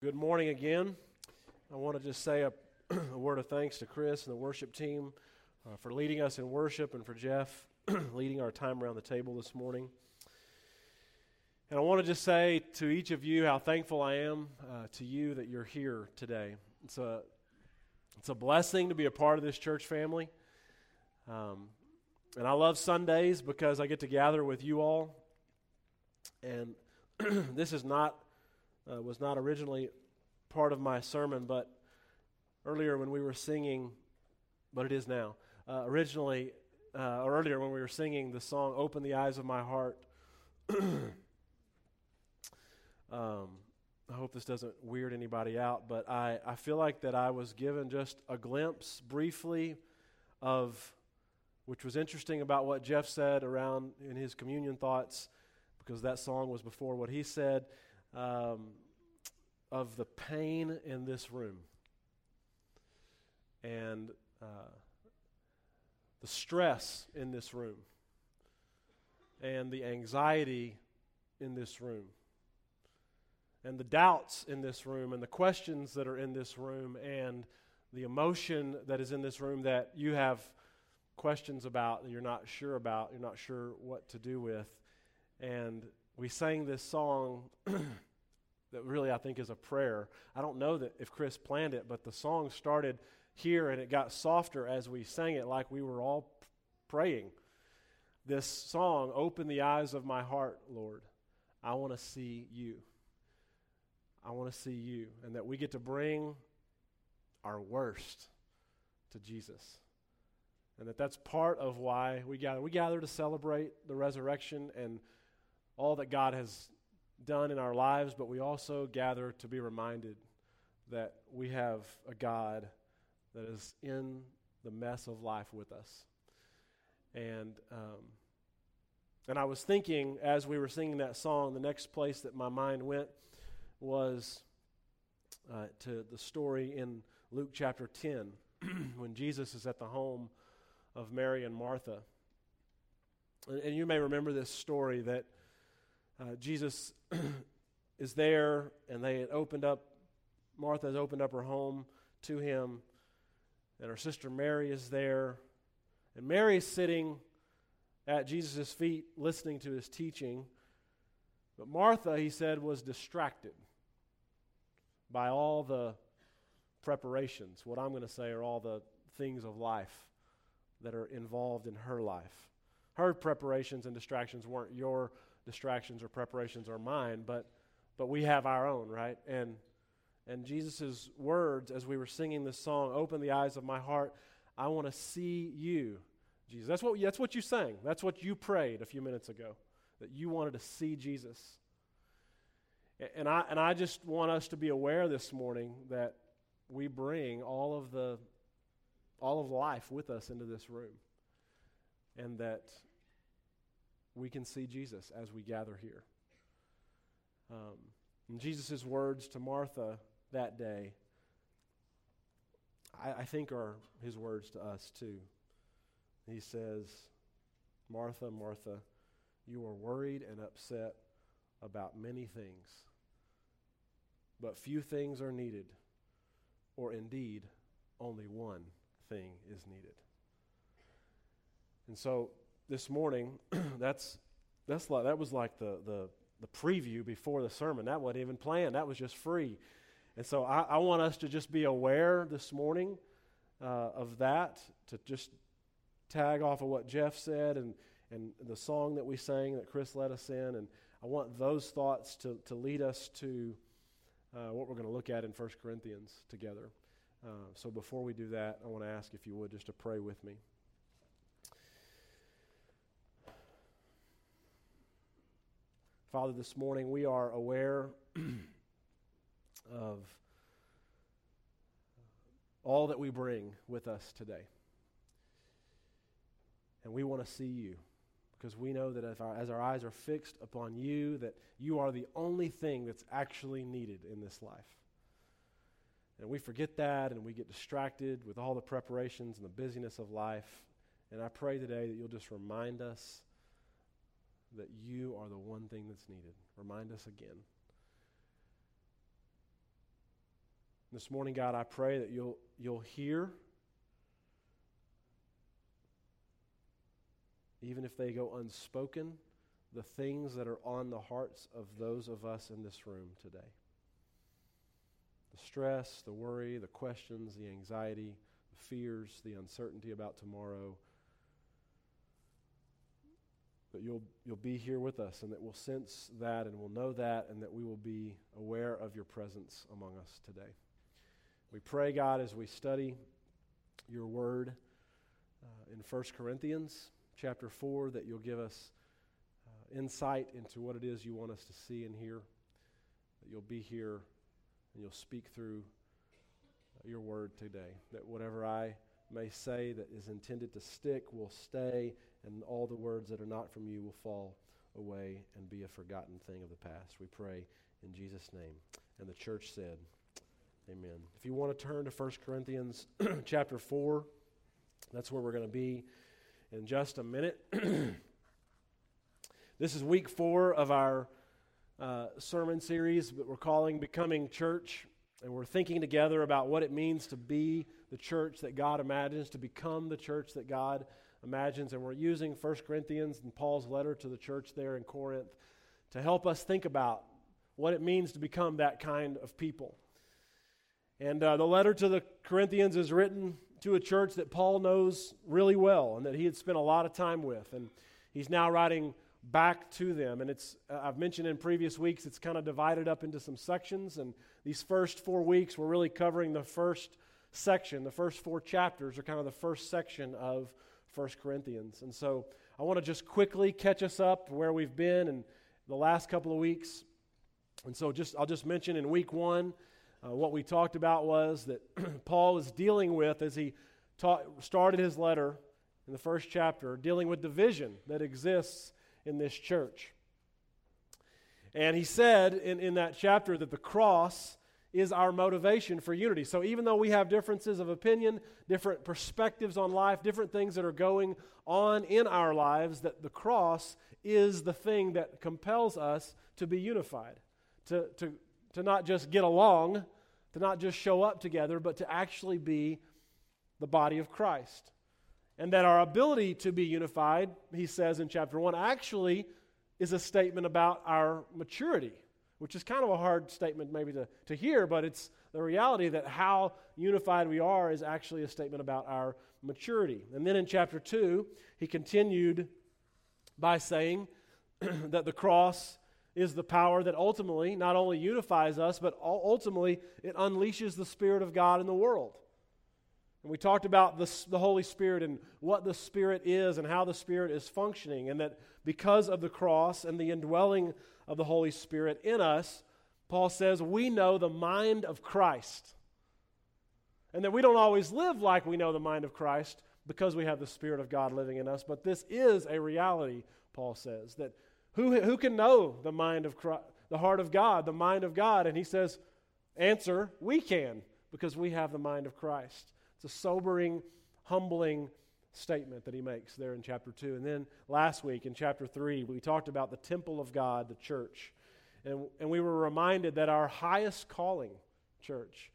Good morning again. I want to just say a, a word of thanks to Chris and the worship team uh, for leading us in worship and for Jeff leading our time around the table this morning. And I want to just say to each of you how thankful I am uh, to you that you're here today. It's a, it's a blessing to be a part of this church family. Um, and I love Sundays because I get to gather with you all. And this is not uh, was not originally part of my sermon, but earlier when we were singing, but it is now. Uh, originally, uh, or earlier when we were singing the song "Open the Eyes of My Heart." um, I hope this doesn't weird anybody out, but I, I feel like that I was given just a glimpse briefly of, which was interesting about what Jeff said around in his communion thoughts, because that song was before what he said um, of the pain in this room and uh, the stress in this room and the anxiety in this room and the doubts in this room and the questions that are in this room and the emotion that is in this room that you have questions about that you're not sure about, you're not sure what to do with. And we sang this song that really I think is a prayer. I don't know that if Chris planned it, but the song started here and it got softer as we sang it, like we were all praying. This song, Open the Eyes of My Heart, Lord. I want to see you. I want to see you. And that we get to bring our worst to Jesus. And that that's part of why we gather. We gather to celebrate the resurrection and all that God has done in our lives, but we also gather to be reminded that we have a God that is in the mess of life with us. And um, and I was thinking as we were singing that song, the next place that my mind went was uh, to the story in Luke chapter 10 when Jesus is at the home of Mary and Martha. And, and you may remember this story that uh, Jesus is there, and they had opened up, Martha has opened up her home to him, and her sister Mary is there. And Mary is sitting at Jesus' feet listening to his teaching. But Martha, he said, was distracted by all the preparations. What I'm going to say are all the things of life that are involved in her life. Her preparations and distractions weren't your distractions or preparations are mine, but but we have our own, right? And and Jesus' words as we were singing this song, open the eyes of my heart. I want to see you, Jesus. That's what that's what you sang. That's what you prayed a few minutes ago. That you wanted to see Jesus. And I and I just want us to be aware this morning that we bring all of the all of life with us into this room. And that we can see Jesus as we gather here. Um, Jesus' words to Martha that day, I, I think, are his words to us too. He says, Martha, Martha, you are worried and upset about many things, but few things are needed, or indeed, only one thing is needed. And so this morning, that's that's like that was like the the the preview before the sermon. That wasn't even planned. That was just free. And so I, I want us to just be aware this morning uh, of that, to just tag off of what Jeff said and, and the song that we sang that Chris led us in. And I want those thoughts to, to lead us to uh, what we're going to look at in 1 Corinthians together. Uh, so before we do that, I want to ask if you would just to pray with me. Father, this morning we are aware of all that we bring with us today. And we want to see you because we know that our, as our eyes are fixed upon you, that you are the only thing that's actually needed in this life. And we forget that and we get distracted with all the preparations and the busyness of life. And I pray today that you'll just remind us that you are the one thing that's needed. Remind us again. This morning, God, I pray that you'll, you'll hear, even if they go unspoken, the things that are on the hearts of those of us in this room today. The stress, the worry, the questions, the anxiety, the fears, the uncertainty about tomorrow. That you'll, you'll be here with us and that we'll sense that and we'll know that and that we will be aware of your presence among us today. We pray, God, as we study your word uh, in 1 Corinthians chapter 4, that you'll give us uh, insight into what it is you want us to see and hear, that you'll be here and you'll speak through your word today, that whatever I may say that is intended to stick will stay, and all the words that are not from you will fall away and be a forgotten thing of the past. We pray in Jesus' name. And the church said, Amen. If you want to turn to 1 Corinthians chapter 4, that's where we're going to be in just a minute. this is week four of our uh, sermon series that we're calling Becoming Church. And we're thinking together about what it means to be the church that God imagines, to become the church that God imagines. And we're using 1 Corinthians and Paul's letter to the church there in Corinth to help us think about what it means to become that kind of people. And uh, the letter to the Corinthians is written to a church that Paul knows really well and that he had spent a lot of time with. And he's now writing back to them. And it's, uh, I've mentioned in previous weeks, it's kind of divided up into some sections. And these first four weeks, we're really covering the first section. The first four chapters are kind of the first section of First Corinthians. And so I want to just quickly catch us up where we've been in the last couple of weeks. And so just I'll just mention in week one, uh, what we talked about was that Paul is dealing with, as he started his letter in the first chapter, dealing with division that exists in this church. And he said in, in that chapter that the cross is our motivation for unity. So even though we have differences of opinion, different perspectives on life, different things that are going on in our lives, that the cross is the thing that compels us to be unified, to, to, to not just get along, to not just show up together, but to actually be the body of Christ. And that our ability to be unified, he says in chapter 1, actually is a statement about our maturity, which is kind of a hard statement maybe to, to hear, but it's the reality that how unified we are is actually a statement about our maturity. And then in chapter 2, he continued by saying that the cross is the power that ultimately not only unifies us, but ultimately it unleashes the Spirit of God in the world. And we talked about the, the Holy Spirit and what the Spirit is and how the Spirit is functioning, and that because of the cross and the indwelling of the Holy Spirit in us, Paul says we know the mind of Christ. And that we don't always live like we know the mind of Christ because we have the Spirit of God living in us, but this is a reality, Paul says, that who, who can know the mind of Christ, the heart of God, the mind of God? And he says, Answer, we can, because we have the mind of Christ. It's a sobering, humbling statement that he makes there in chapter 2. And then last week in chapter 3, we talked about the temple of God, the church. And, and we were reminded that our highest calling, church,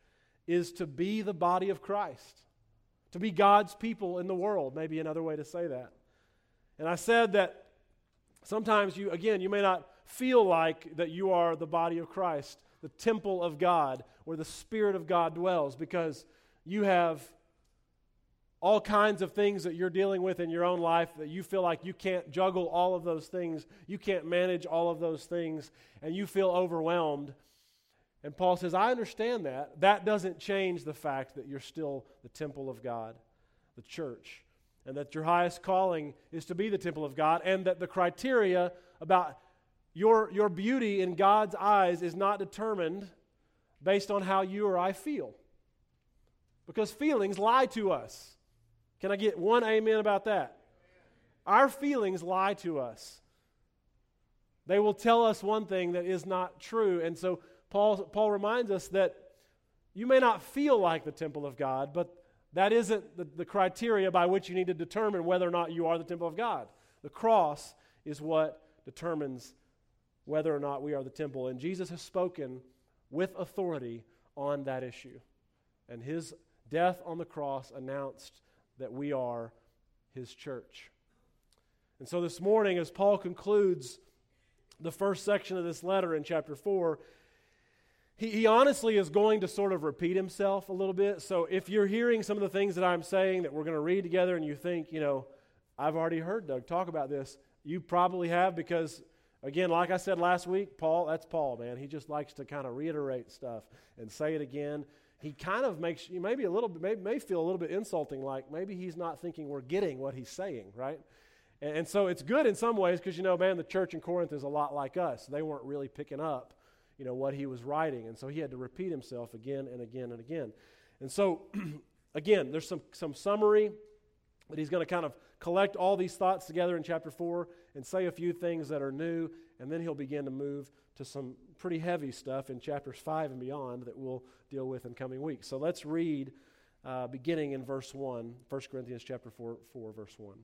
is to be the body of Christ, to be God's people in the world, maybe another way to say that. And I said that Sometimes you, again, you may not feel like that you are the body of Christ, the temple of God, where the Spirit of God dwells, because you have all kinds of things that you're dealing with in your own life that you feel like you can't juggle all of those things, you can't manage all of those things, and you feel overwhelmed. And Paul says, I understand that. That doesn't change the fact that you're still the temple of God, the church and that your highest calling is to be the temple of God, and that the criteria about your, your beauty in God's eyes is not determined based on how you or I feel. Because feelings lie to us. Can I get one amen about that? Our feelings lie to us. They will tell us one thing that is not true. And so Paul, Paul reminds us that you may not feel like the temple of God, but that isn't the, the criteria by which you need to determine whether or not you are the temple of God. The cross is what determines whether or not we are the temple. And Jesus has spoken with authority on that issue. And his death on the cross announced that we are his church. And so this morning, as Paul concludes the first section of this letter in chapter 4, he, he honestly is going to sort of repeat himself a little bit. So if you're hearing some of the things that I'm saying that we're going to read together and you think, you know, I've already heard Doug talk about this, you probably have because, again, like I said last week, Paul, that's Paul, man. He just likes to kind of reiterate stuff and say it again. He kind of makes you maybe a little bit, may, may feel a little bit insulting, like maybe he's not thinking we're getting what he's saying, right? And, and so it's good in some ways because, you know, man, the church in Corinth is a lot like us. They weren't really picking up you know, what he was writing. And so he had to repeat himself again and again and again. And so, again, there's some, some summary that he's going to kind of collect all these thoughts together in chapter 4 and say a few things that are new, and then he'll begin to move to some pretty heavy stuff in chapters 5 and beyond that we'll deal with in coming weeks. So let's read uh, beginning in verse 1, 1 Corinthians chapter 4, 4, verse 1.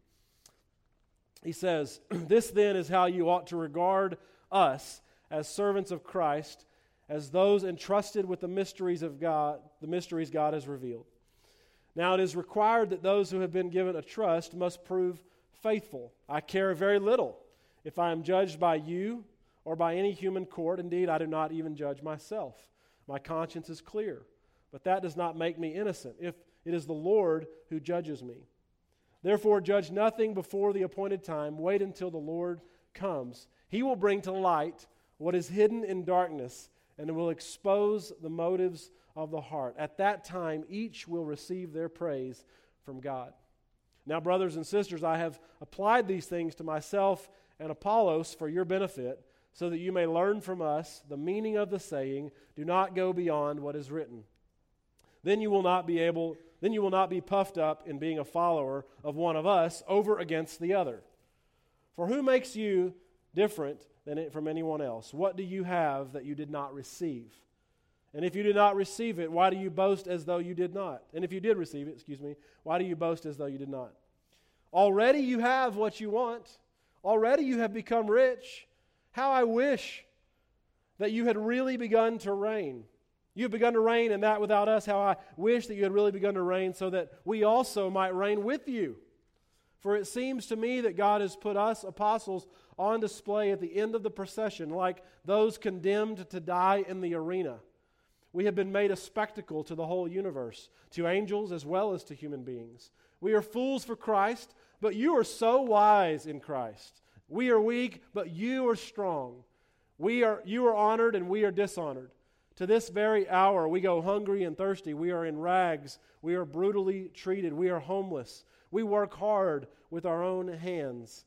He says, This then is how you ought to regard us as servants of Christ, as those entrusted with the mysteries of God, the mysteries God has revealed. Now it is required that those who have been given a trust must prove faithful. I care very little if I am judged by you or by any human court. Indeed, I do not even judge myself. My conscience is clear, but that does not make me innocent if it is the Lord who judges me. Therefore, judge nothing before the appointed time. Wait until the Lord comes. He will bring to light what is hidden in darkness and will expose the motives of the heart. At that time, each will receive their praise from God. Now, brothers and sisters, I have applied these things to myself and Apollos for your benefit, so that you may learn from us the meaning of the saying, Do not go beyond what is written. Then you will not be able, then you will not be puffed up in being a follower of one of us over against the other. For who makes you different than from anyone else? What do you have that you did not receive? And if you did not receive it, why do you boast as though you did not? And if you did receive it, excuse me, why do you boast as though you did not? Already you have what you want. Already you have become rich. How I wish that you had really begun to reign. You have begun to reign, and that without us. How I wish that you had really begun to reign so that we also might reign with you. For it seems to me that God has put us apostles on display at the end of the procession, like those condemned to die in the arena. We have been made a spectacle to the whole universe, to angels as well as to human beings. We are fools for Christ, but you are so wise in Christ. We are weak, but you are strong. We are, you are honored, and we are dishonored. To this very hour, we go hungry and thirsty. We are in rags. We are brutally treated. We are homeless. We work hard with our own hands.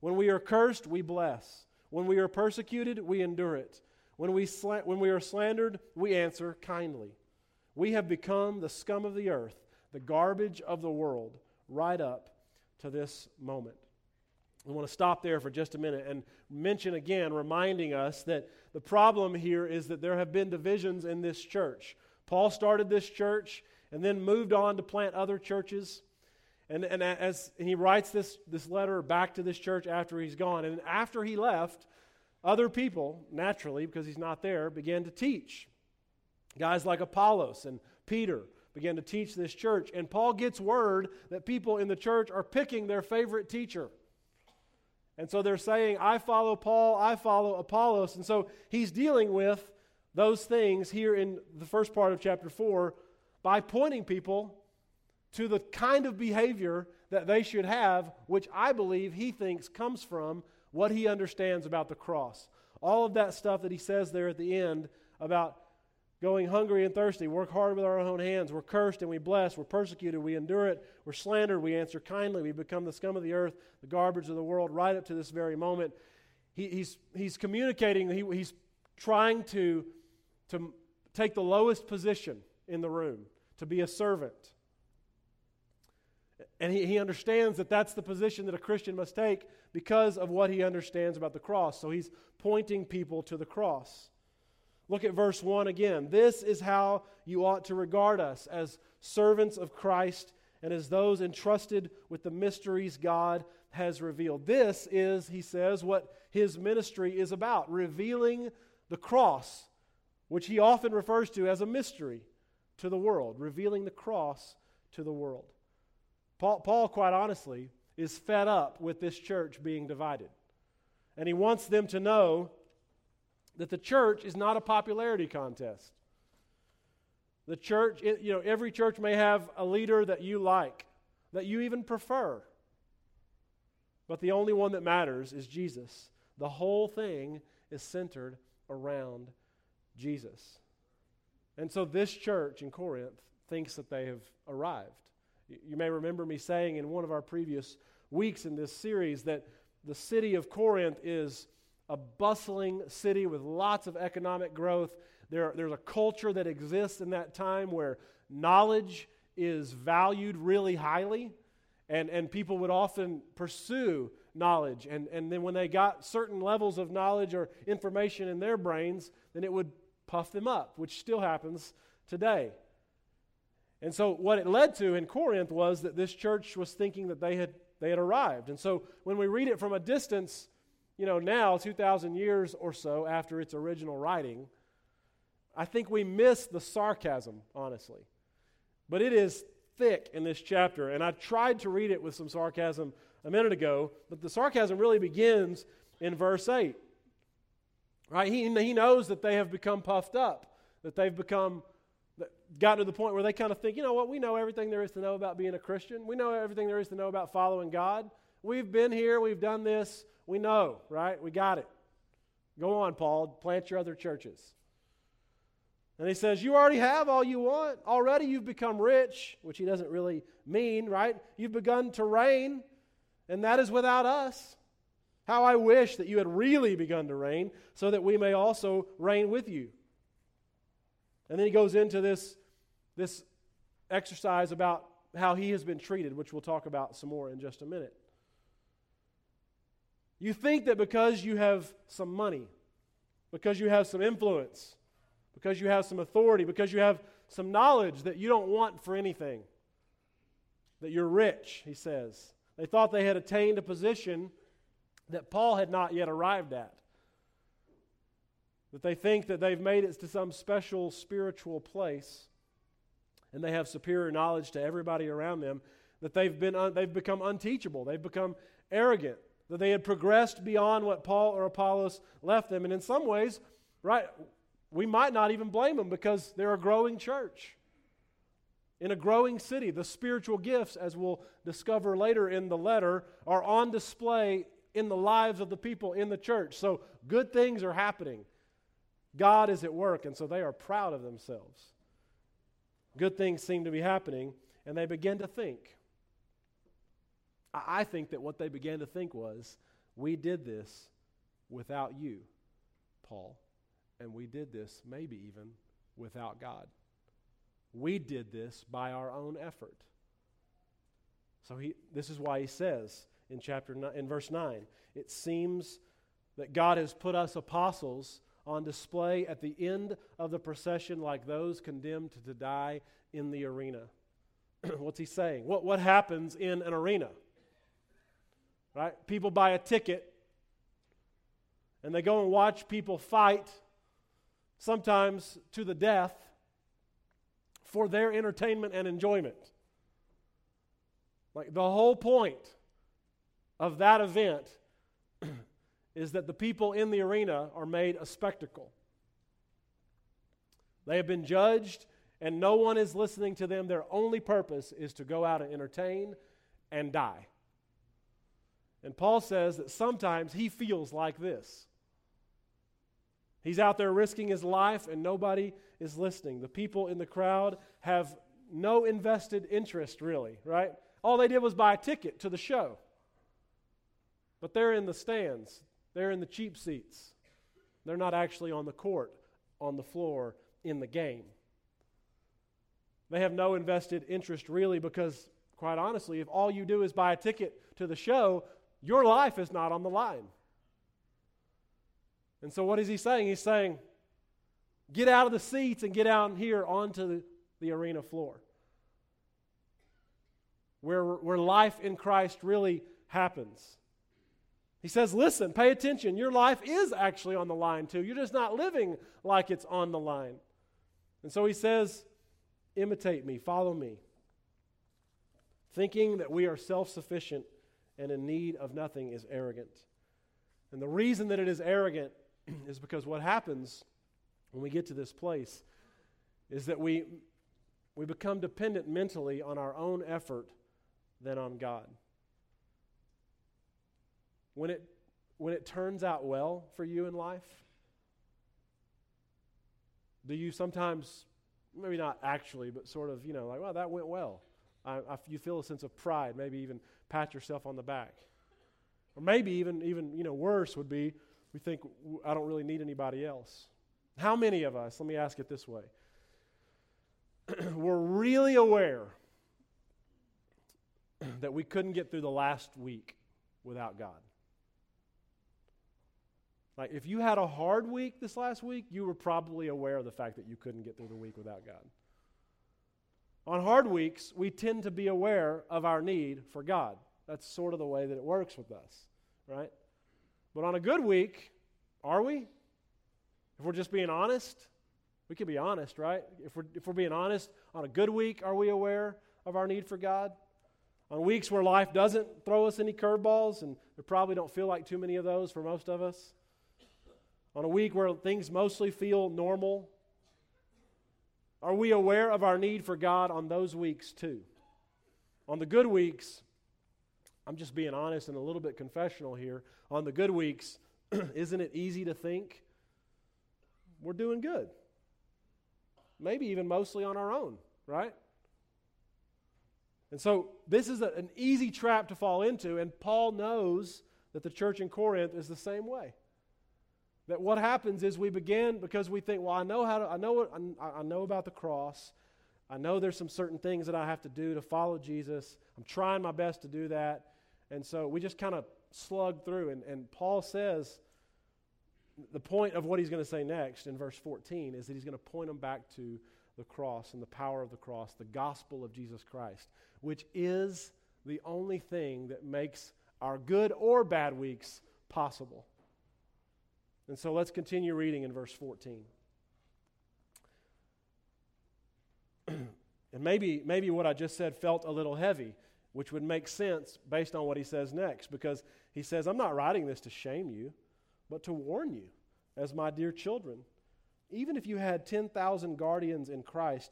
When we are cursed, we bless. When we are persecuted, we endure it. When we, sla- when we are slandered, we answer kindly. We have become the scum of the earth, the garbage of the world, right up to this moment. I want to stop there for just a minute and mention again, reminding us that the problem here is that there have been divisions in this church. Paul started this church and then moved on to plant other churches. And, and as he writes this, this letter back to this church after he's gone, and after he left, other people, naturally, because he's not there, began to teach. Guys like Apollos and Peter began to teach this church. And Paul gets word that people in the church are picking their favorite teacher. And so they're saying, I follow Paul, I follow Apollos. And so he's dealing with those things here in the first part of chapter 4 by pointing people to the kind of behavior that they should have, which I believe he thinks comes from what he understands about the cross. All of that stuff that he says there at the end about going hungry and thirsty, work hard with our own hands, we're cursed and we bless, we're persecuted, we endure it, we're slandered, we answer kindly, we become the scum of the earth, the garbage of the world, right up to this very moment. He, he's, he's communicating, he, he's trying to, to take the lowest position in the room, to be a servant. And he, he understands that that's the position that a Christian must take because of what he understands about the cross. So he's pointing people to the cross. Look at verse 1 again. This is how you ought to regard us as servants of Christ and as those entrusted with the mysteries God has revealed. This is, he says, what his ministry is about revealing the cross, which he often refers to as a mystery to the world, revealing the cross to the world. Paul, Paul, quite honestly, is fed up with this church being divided. And he wants them to know that the church is not a popularity contest. The church, you know, every church may have a leader that you like, that you even prefer. But the only one that matters is Jesus. The whole thing is centered around Jesus. And so this church in Corinth thinks that they have arrived. You may remember me saying in one of our previous weeks in this series that the city of Corinth is a bustling city with lots of economic growth. There, there's a culture that exists in that time where knowledge is valued really highly, and, and people would often pursue knowledge. And, and then when they got certain levels of knowledge or information in their brains, then it would puff them up, which still happens today. And so what it led to in Corinth was that this church was thinking that they had they had arrived. And so when we read it from a distance, you know, now 2000 years or so after its original writing, I think we miss the sarcasm, honestly. But it is thick in this chapter, and I tried to read it with some sarcasm a minute ago, but the sarcasm really begins in verse 8. Right? He, he knows that they have become puffed up, that they've become gotten to the point where they kind of think, you know what, we know everything there is to know about being a Christian. We know everything there is to know about following God. We've been here, we've done this, we know, right? We got it. Go on, Paul, plant your other churches. And he says, You already have all you want. Already you've become rich, which he doesn't really mean, right? You've begun to reign, and that is without us. How I wish that you had really begun to reign so that we may also reign with you. And then he goes into this this exercise about how he has been treated, which we'll talk about some more in just a minute. You think that because you have some money, because you have some influence, because you have some authority, because you have some knowledge that you don't want for anything, that you're rich, he says. They thought they had attained a position that Paul had not yet arrived at. That they think that they've made it to some special spiritual place and they have superior knowledge to everybody around them, that they've, been un, they've become unteachable, they've become arrogant, that they had progressed beyond what Paul or Apollos left them. And in some ways, right, we might not even blame them because they're a growing church. In a growing city, the spiritual gifts, as we'll discover later in the letter, are on display in the lives of the people in the church. So good things are happening. God is at work, and so they are proud of themselves good things seem to be happening, and they begin to think. I think that what they began to think was, we did this without you, Paul, and we did this maybe even without God. We did this by our own effort. So he, this is why he says in chapter nine, in verse 9, it seems that God has put us apostles on display at the end of the procession like those condemned to die in the arena. What's he saying? What, what happens in an arena? Right? People buy a ticket and they go and watch people fight, sometimes to the death, for their entertainment and enjoyment. Like the whole point of that event is that the people in the arena are made a spectacle. They have been judged, and no one is listening to them. Their only purpose is to go out and entertain and die. And Paul says that sometimes he feels like this. He's out there risking his life, and nobody is listening. The people in the crowd have no invested interest, really, right? All they did was buy a ticket to the show. But they're in the stands. They're in the cheap seats. They're not actually on the court, on the floor, in the game. They have no invested interest really because, quite honestly, if all you do is buy a ticket to the show, your life is not on the line. And so, what is he saying? He's saying, get out of the seats and get out here onto the, the arena floor where, where life in Christ really happens. He says, listen, pay attention. Your life is actually on the line, too. You're just not living like it's on the line. And so he says, imitate me, follow me. Thinking that we are self sufficient and in need of nothing is arrogant. And the reason that it is arrogant is because what happens when we get to this place is that we, we become dependent mentally on our own effort than on God. When it, when it turns out well for you in life, do you sometimes, maybe not actually, but sort of, you know, like, well, that went well? I, I, you feel a sense of pride, maybe even pat yourself on the back. Or maybe even, even you know, worse would be we think I don't really need anybody else. How many of us, let me ask it this way, were really aware that we couldn't get through the last week without God? Like, if you had a hard week this last week, you were probably aware of the fact that you couldn't get through the week without God. On hard weeks, we tend to be aware of our need for God. That's sort of the way that it works with us, right? But on a good week, are we? If we're just being honest, we can be honest, right? If we're, if we're being honest, on a good week, are we aware of our need for God? On weeks where life doesn't throw us any curveballs, and there probably don't feel like too many of those for most of us. On a week where things mostly feel normal, are we aware of our need for God on those weeks too? On the good weeks, I'm just being honest and a little bit confessional here. On the good weeks, isn't it easy to think we're doing good? Maybe even mostly on our own, right? And so this is a, an easy trap to fall into, and Paul knows that the church in Corinth is the same way. That what happens is we begin because we think, well, I know how to, I know what, I, I know about the cross. I know there's some certain things that I have to do to follow Jesus. I'm trying my best to do that. And so we just kind of slug through. And, and Paul says the point of what he's going to say next in verse 14 is that he's going to point them back to the cross and the power of the cross, the gospel of Jesus Christ, which is the only thing that makes our good or bad weeks possible. And so let's continue reading in verse 14. and maybe, maybe what I just said felt a little heavy which would make sense based on what he says next, because he says, I'm not writing this to shame you, but to warn you, as my dear children. Even if you had 10,000 guardians in Christ,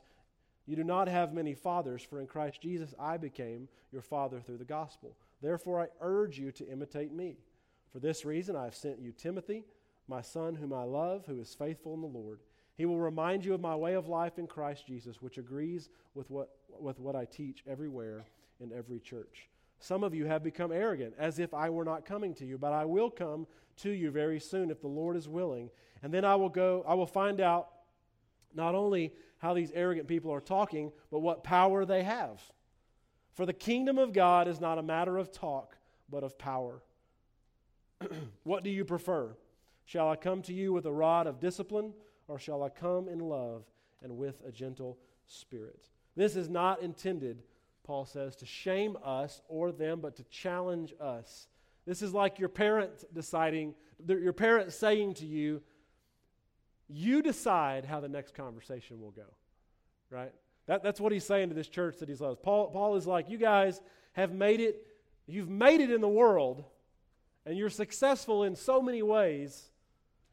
you do not have many fathers, for in Christ Jesus I became your father through the gospel. Therefore, I urge you to imitate me. For this reason, I have sent you Timothy, my son, whom I love, who is faithful in the Lord. He will remind you of my way of life in Christ Jesus, which agrees with what, with what I teach everywhere in every church. Some of you have become arrogant, as if I were not coming to you, but I will come to you very soon if the Lord is willing. And then I will go, I will find out not only how these arrogant people are talking, but what power they have. For the kingdom of God is not a matter of talk, but of power. what do you prefer? Shall I come to you with a rod of discipline, or shall I come in love and with a gentle spirit? This is not intended Paul says, to shame us or them, but to challenge us. This is like your parent deciding, your parent saying to you, you decide how the next conversation will go, right? That, that's what he's saying to this church that he loves. Paul, Paul is like, you guys have made it, you've made it in the world, and you're successful in so many ways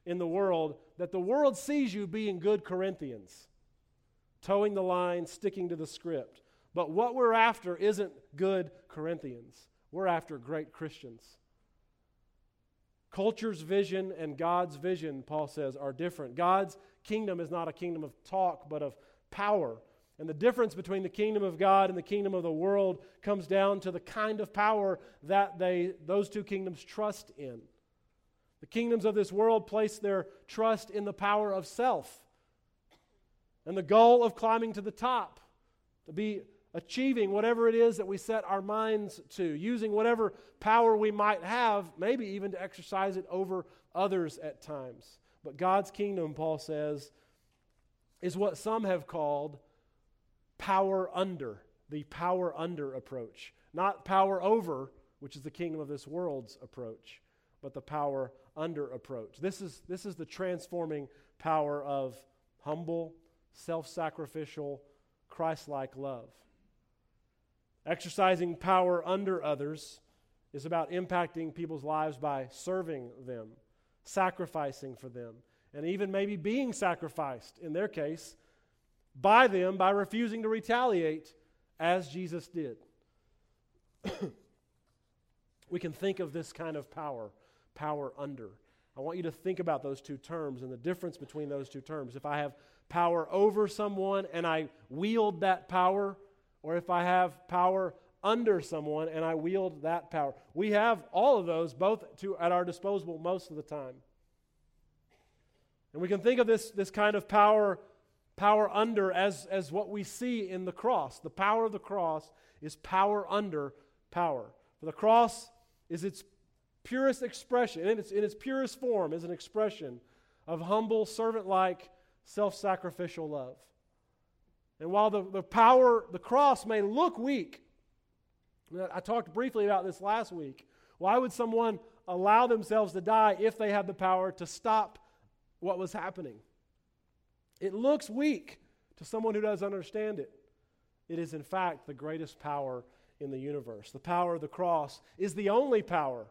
in the world that the world sees you being good Corinthians, toeing the line, sticking to the script. But what we're after isn't good Corinthians, we're after great Christians. Culture's vision and God's vision, Paul says, are different. God's kingdom is not a kingdom of talk, but of power. And the difference between the kingdom of God and the kingdom of the world comes down to the kind of power that they, those two kingdoms trust in. The kingdoms of this world place their trust in the power of self and the goal of climbing to the top, to be achieving whatever it is that we set our minds to, using whatever power we might have, maybe even to exercise it over others at times. But God's kingdom, Paul says, is what some have called power under, the power under approach. Not power over, which is the kingdom of this world's approach, but the power under approach. This is, this is the transforming power of humble, self sacrificial, Christ like love. Exercising power under others is about impacting people's lives by serving them, sacrificing for them, and even maybe being sacrificed, in their case, by them by refusing to retaliate as Jesus did. we can think of this kind of power, power under. I want you to think about those two terms and the difference between those two terms. If I have power over someone and I wield that power, or if I have power under someone and I wield that power. We have all of those both to, at our disposal most of the time. And we can think of this, this kind of power, power under as, as what we see in the cross. The power of the cross is power under power. For the cross is its purest expression, in its, in its purest form, is an expression of humble, servant like, self sacrificial love. And while the, the power, the cross may look weak, I talked briefly about this last week. Why would someone allow themselves to die if they had the power to stop what was happening? It looks weak to someone who doesn't understand it. It is, in fact, the greatest power in the universe. The power of the cross is the only power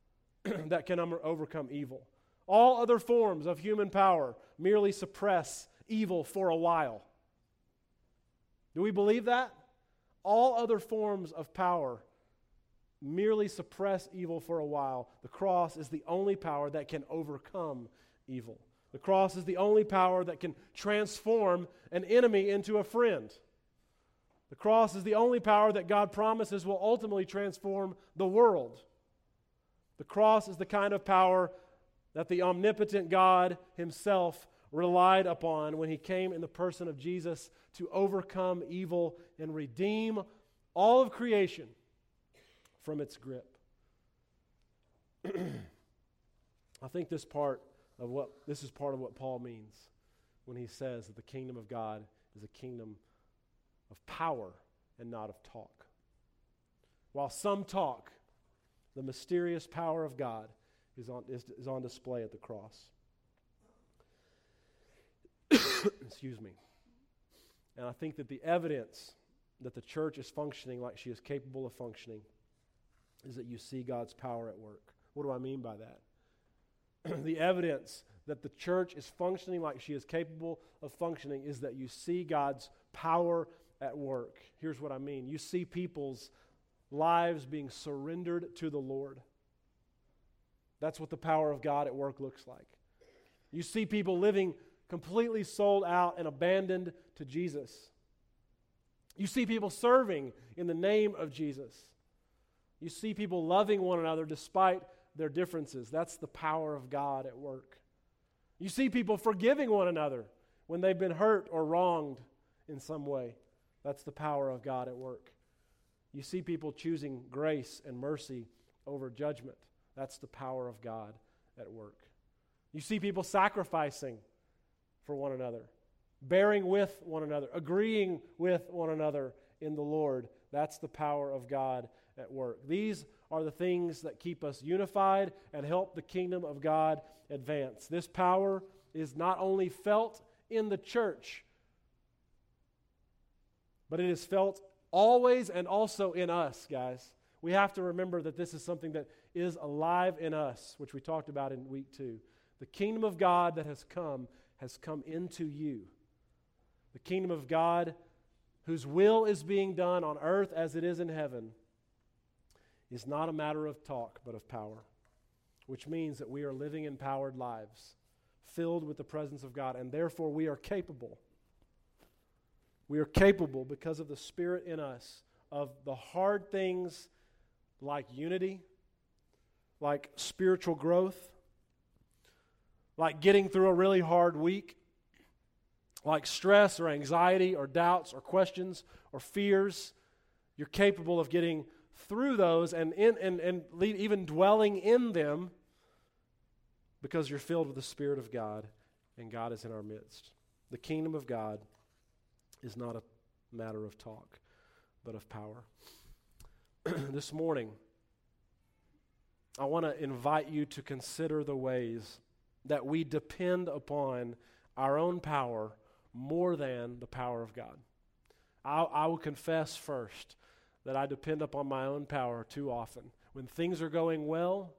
that can um-, overcome evil. All other forms of human power merely suppress evil for a while. Do we believe that? All other forms of power merely suppress evil for a while. The cross is the only power that can overcome evil. The cross is the only power that can transform an enemy into a friend. The cross is the only power that God promises will ultimately transform the world. The cross is the kind of power that the omnipotent God Himself relied upon when He came in the person of Jesus to overcome evil and redeem all of creation from its grip. I think this part of what this is part of what Paul means when he says that the kingdom of God is a kingdom of power and not of talk. While some talk, the mysterious power of God is on, is, is on display at the cross. Excuse me. And I think that the evidence that the church is functioning like she is capable of functioning is that you see God's power at work. What do I mean by that? the evidence that the church is functioning like she is capable of functioning is that you see God's power at work. Here's what I mean you see people's lives being surrendered to the Lord. That's what the power of God at work looks like. You see people living completely sold out and abandoned to Jesus. You see people serving in the name of Jesus. You see people loving one another despite their differences. That's the power of God at work. You see people forgiving one another when they've been hurt or wronged in some way. That's the power of God at work. You see people choosing grace and mercy over judgment. That's the power of God at work. You see people sacrificing for one another, bearing with one another, agreeing with one another in the Lord. That's the power of God at work. These are the things that keep us unified and help the kingdom of God advance. This power is not only felt in the church, but it is felt always and also in us, guys. We have to remember that this is something that is alive in us, which we talked about in week two. The kingdom of God that has come has come into you. The kingdom of God, whose will is being done on earth as it is in heaven, is not a matter of talk, but of power, which means that we are living empowered lives, filled with the presence of God, and therefore we are capable. We are capable, because of the Spirit in us, of the hard things like unity, like spiritual growth, like getting through a really hard week, like stress or anxiety or doubts or questions or fears. You're capable of getting through those and, in, and, and even dwelling in them because you're filled with the Spirit of God and God is in our midst. The kingdom of God is not a matter of talk, but of power. this morning, I want to invite you to consider the ways that we depend upon our own power more than the power of God. I, I will confess first that I depend upon my own power too often. When things are going well,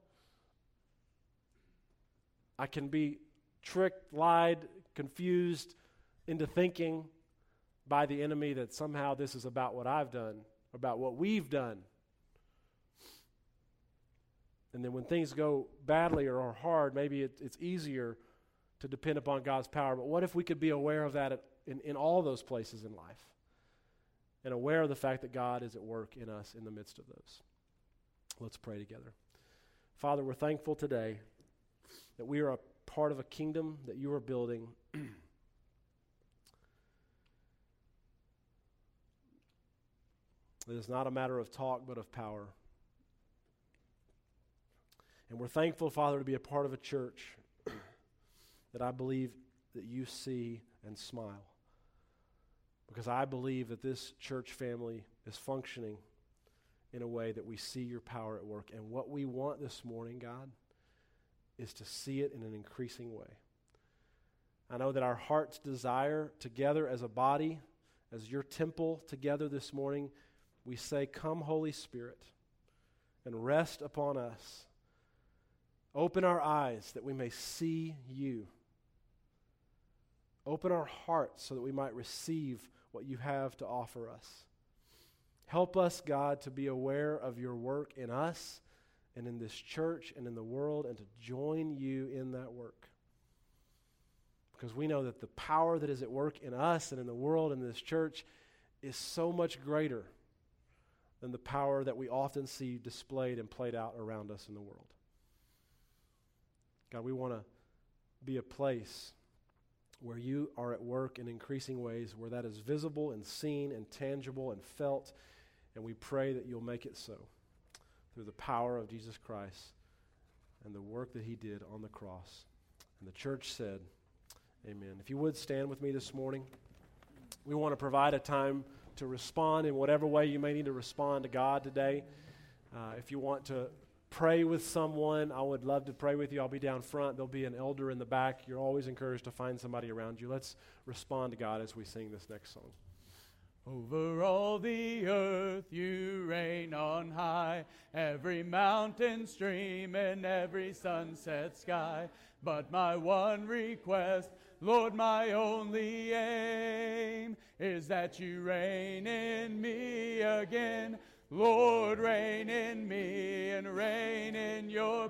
I can be tricked, lied, confused into thinking by the enemy that somehow this is about what I've done, about what we've done. And then when things go badly or are hard, maybe it, it's easier to depend upon God's power. But what if we could be aware of that in, in all those places in life? And aware of the fact that God is at work in us in the midst of those. Let's pray together. Father, we're thankful today that we are a part of a kingdom that you are building. it is not a matter of talk, but of power. And we're thankful, Father, to be a part of a church that I believe that you see and smile. Because I believe that this church family is functioning in a way that we see your power at work. And what we want this morning, God, is to see it in an increasing way. I know that our heart's desire together as a body, as your temple together this morning, we say, Come, Holy Spirit, and rest upon us. Open our eyes that we may see you. Open our hearts so that we might receive what you have to offer us. Help us, God, to be aware of your work in us and in this church and in the world and to join you in that work. Because we know that the power that is at work in us and in the world and this church is so much greater than the power that we often see displayed and played out around us in the world. God, we want to be a place where you are at work in increasing ways, where that is visible and seen and tangible and felt, and we pray that you'll make it so through the power of Jesus Christ and the work that he did on the cross. And the church said, Amen. If you would stand with me this morning, we want to provide a time to respond in whatever way you may need to respond to God today. Uh, if you want to pray with someone, I would love to pray with you. I'll be down front. There'll be an elder in the back. You're always encouraged to find somebody around you. Let's respond to God as we sing this next song. Over all the earth you reign on high, every mountain stream and every sunset sky. But my one request, Lord, my only aim, is that you reign in me again. Lord, reign in me and reign in your